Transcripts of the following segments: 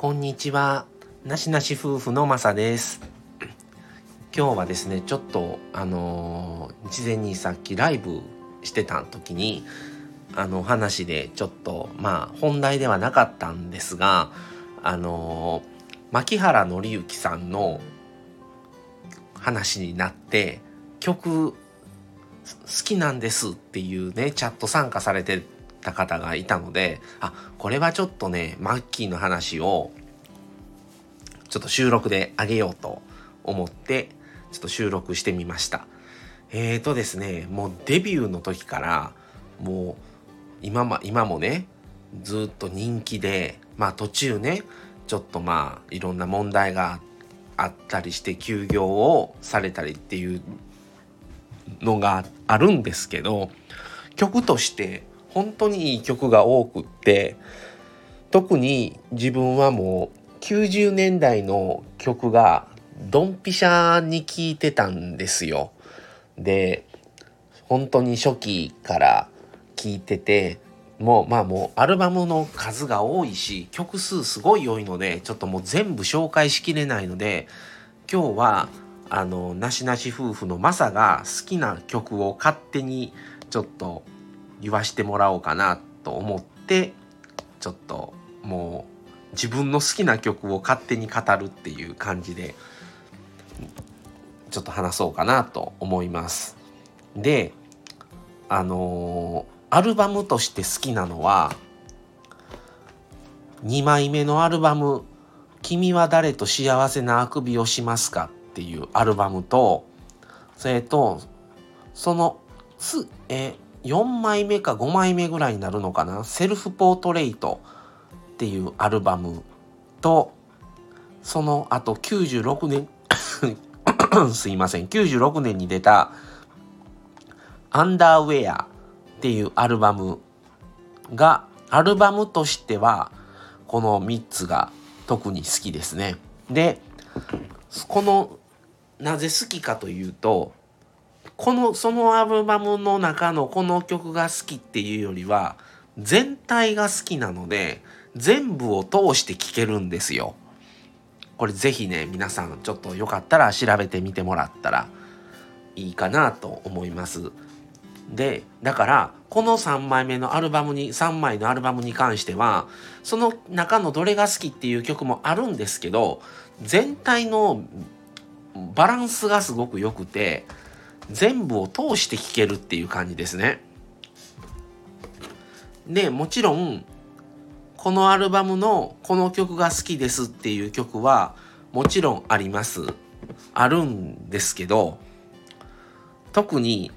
こんにちは。なしなし夫婦のまさです。今日はですね、ちょっと、あのー事前にさっきライブしてた時に、あの話でちょっと、まあ、本題ではなかったんですが、あのー牧原紀之さんの話になって、曲、好きなんですっていうね、チャット参加されてた方がいたので、あ、これはちょっとね、マッキーの話を、ちょっと収録であげようと思って、ちょっと収録してみました。えーとですね、もうデビューの時から、もう、今も、今もね、ずっと人気で、まあ途中ね、ちょっとまあ、いろんな問題があったりして休業をされたりっていうのがあるんですけど曲として本当にいい曲が多くって特に自分はもう90年代の曲がドンピシャに聴いてたんですよ。で本当に初期から聴いててもうまあもうアルバムの数が多いし曲数すごい多いのでちょっともう全部紹介しきれないので今日はあのなしなし夫婦のマサが好きな曲を勝手にちょっと言わしてもらおうかなと思ってちょっともう自分の好きな曲を勝手に語るっていう感じでちょっと話そうかなと思います。であのーアルバムとして好きなのは2枚目のアルバム「君は誰と幸せなあくびをしますか?」っていうアルバムとそれとそのすえ4枚目か5枚目ぐらいになるのかな「セルフポートレイト」っていうアルバムとその後96年 すいません96年に出た「アンダーウェア」っていうアルバムがアルバムとしてはこの3つが特に好きですね。でこのなぜ好きかというとこのそのアルバムの中のこの曲が好きっていうよりは全体が好きなので全部を通して聴けるんですよ。これぜひね皆さんちょっとよかったら調べてみてもらったらいいかなと思います。でだからこの3枚目のアルバムに3枚のアルバムに関してはその中のどれが好きっていう曲もあるんですけど全体のバランスがすごく良くて全部を通して聴けるっていう感じですね。でもちろんこのアルバムのこの曲が好きですっていう曲はもちろんあります。あるんですけど特に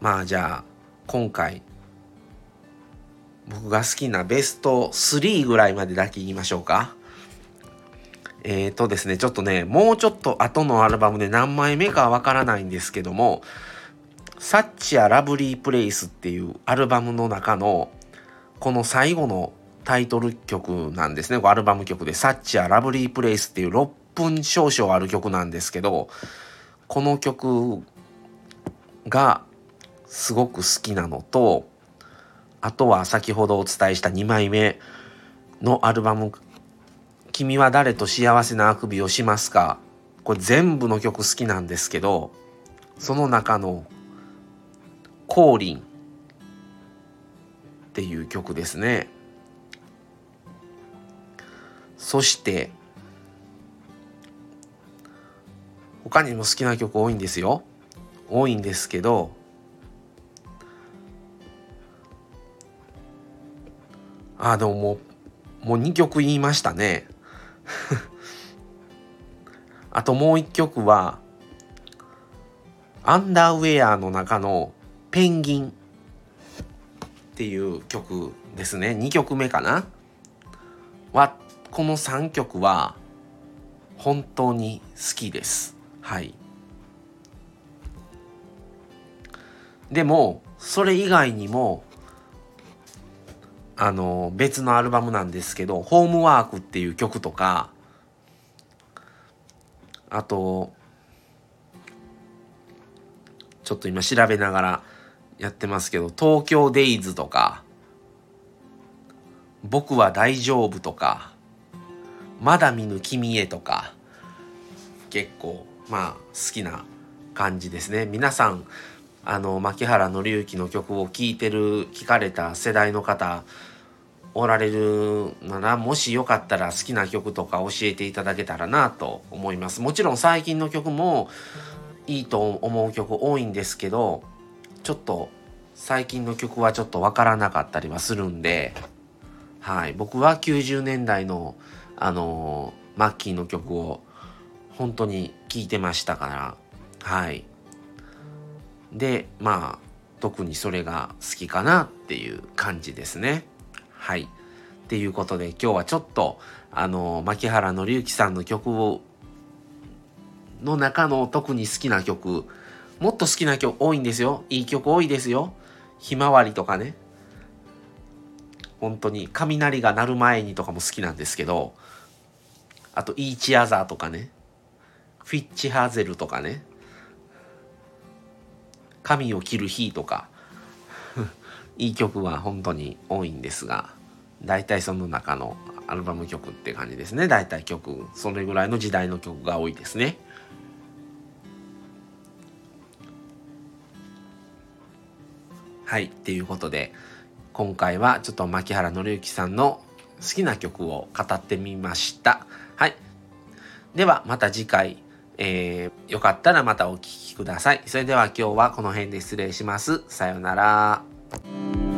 まあじゃあ今回僕が好きなベスト3ぐらいまでだけ言いましょうか。えーとですねちょっとねもうちょっと後のアルバムで何枚目かわからないんですけども「サッチア・ラブリー・プレイス」っていうアルバムの中のこの最後のタイトル曲なんですね。アルバム曲で「サッチア・ラブリー・プレイス」っていう6分少々ある曲なんですけどこの曲がすごく好きなのとあとは先ほどお伝えした2枚目のアルバム「君は誰と幸せなあくびをしますか?」これ全部の曲好きなんですけどその中の「降臨」っていう曲ですね。そして他にも好きな曲多いんですよ。多いんですけどあでももうもう2曲言いましたね。あともう1曲はアンダーウェアの中の「ペンギン」っていう曲ですね。2曲目かな。はこの3曲は本当に好きです。はい。でもそれ以外にもあの別のアルバムなんですけど「ホームワーク」っていう曲とかあとちょっと今調べながらやってますけど「東京デイズ」とか「僕は大丈夫」とかまだ見ぬ君へとか、結構、まあ、好きな感じですね。皆さん、あの、牧原紀之の曲を聴いてる、聴かれた世代の方、おられるなら、もしよかったら好きな曲とか教えていただけたらなと思います。もちろん最近の曲もいいと思う曲多いんですけど、ちょっと最近の曲はちょっとわからなかったりはするんで、はい、僕は90年代の、あのー、マッキーの曲を本当に聴いてましたから、はい。で、まあ、特にそれが好きかなっていう感じですね。はい。っていうことで今日はちょっと、あの、牧原紀之さんの曲を、の中の特に好きな曲、もっと好きな曲多いんですよ。いい曲多いですよ。ひまわりとかね。本当に雷が鳴る前にとかも好きなんですけど、あと、イーチアザーとかね、フィッチハーゼルとかね、髪を切る日とか、いい曲は本当に多いんですが、大体その中のアルバム曲って感じですね。大体曲、それぐらいの時代の曲が多いですね。はい、っていうことで、今回はちょっと牧原紀之さんの好きな曲を語ってみました。はい。ではまた次回、えー、よかったらまたお聴きください。それでは今日はこの辺で失礼します。さようなら。Thank you.